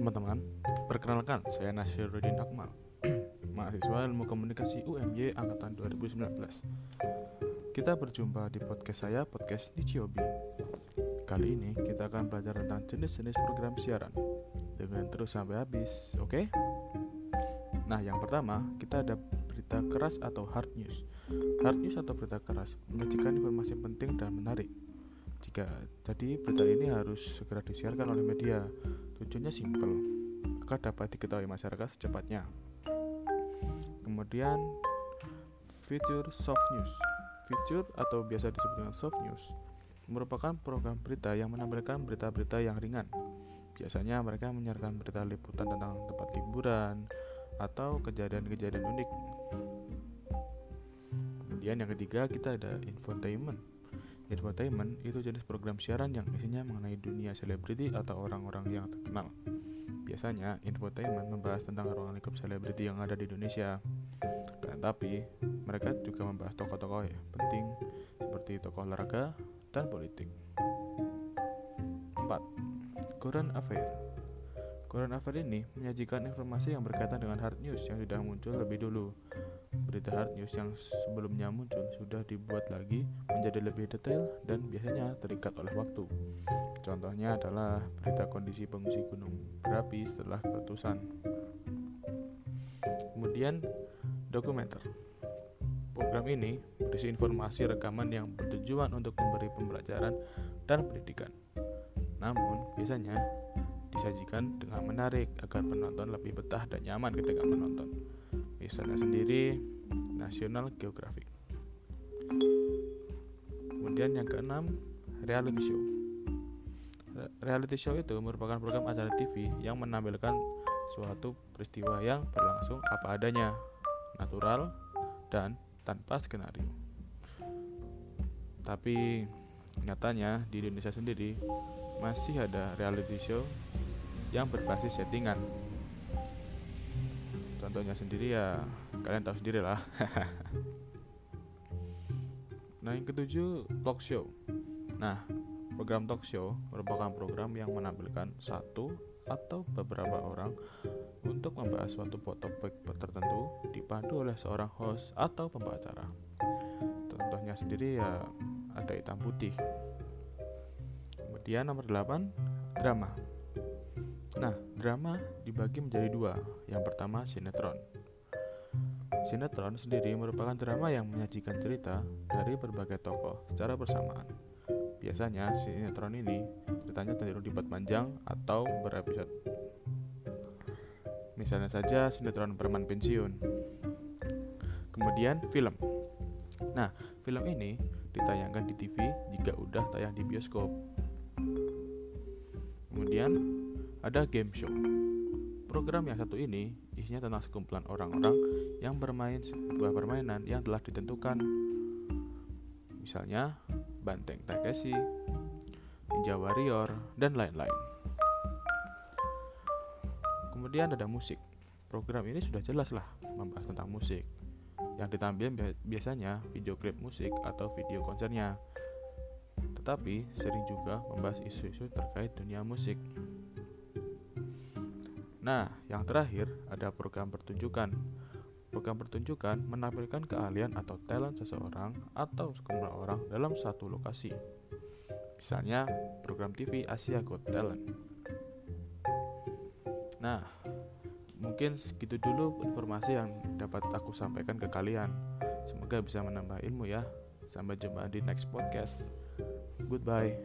teman-teman, perkenalkan saya Nasirudin Akmal, mahasiswa ilmu komunikasi UMY angkatan 2019. Kita berjumpa di podcast saya, podcast Nichiobi. Kali ini kita akan belajar tentang jenis-jenis program siaran. Dengan terus sampai habis, oke? Okay? Nah, yang pertama, kita ada berita keras atau hard news. Hard news atau berita keras menyajikan informasi penting dan menarik jika jadi berita ini harus segera disiarkan oleh media. Tujuannya simpel, agar dapat diketahui masyarakat secepatnya. Kemudian fitur soft news. Fitur atau biasa disebut dengan soft news merupakan program berita yang menampilkan berita-berita yang ringan. Biasanya mereka menyiarkan berita liputan tentang tempat liburan atau kejadian-kejadian unik. Kemudian yang ketiga kita ada infotainment Infotainment itu jenis program siaran yang isinya mengenai dunia selebriti atau orang-orang yang terkenal. Biasanya, infotainment membahas tentang ruang lingkup selebriti yang ada di Indonesia. Tapi, mereka juga membahas tokoh-tokoh ya, penting seperti tokoh olahraga dan politik. 4. Current Affair Current Affair ini menyajikan informasi yang berkaitan dengan hard news yang sudah muncul lebih dulu Berita hard news yang sebelumnya muncul sudah dibuat lagi menjadi lebih detail dan biasanya terikat oleh waktu. Contohnya adalah berita kondisi pengungsi gunung berapi setelah letusan. Kemudian dokumenter. Program ini berisi informasi rekaman yang bertujuan untuk memberi pembelajaran dan pendidikan. Namun, biasanya disajikan dengan menarik agar penonton lebih betah dan nyaman ketika menonton. Misalnya sendiri National Geographic. Kemudian yang keenam, reality show. Reality show itu merupakan program acara TV yang menampilkan suatu peristiwa yang berlangsung apa adanya, natural dan tanpa skenario. Tapi nyatanya di Indonesia sendiri masih ada reality show yang berbasis settingan contohnya sendiri ya kalian tahu sendiri lah nah yang ketujuh talk show nah program talk show merupakan program yang menampilkan satu atau beberapa orang untuk membahas suatu topik tertentu dipandu oleh seorang host atau pembicara. Contohnya sendiri ya ada hitam putih. Kemudian nomor 8, drama. Nah, drama dibagi menjadi dua. Yang pertama, sinetron. Sinetron sendiri merupakan drama yang menyajikan cerita dari berbagai tokoh secara bersamaan. Biasanya, sinetron ini ceritanya cenderung dibuat panjang atau berepisode. Misalnya saja sinetron Perman Pensiun. Kemudian, film. Nah, film ini ditayangkan di TV jika udah tayang di bioskop. Kemudian, ada game show. Program yang satu ini isinya tentang sekumpulan orang-orang yang bermain sebuah permainan yang telah ditentukan. Misalnya Banteng Takeshi, Ninja Warrior, dan lain-lain. Kemudian ada musik. Program ini sudah jelas lah membahas tentang musik. Yang ditampilkan biasanya video klip musik atau video konsernya. Tetapi sering juga membahas isu-isu terkait dunia musik. Nah, yang terakhir ada program pertunjukan. Program pertunjukan menampilkan keahlian atau talent seseorang atau sekumpulan orang dalam satu lokasi. Misalnya, program TV Asia Got Talent. Nah, mungkin segitu dulu informasi yang dapat aku sampaikan ke kalian. Semoga bisa menambah ilmu ya. Sampai jumpa di next podcast. Goodbye.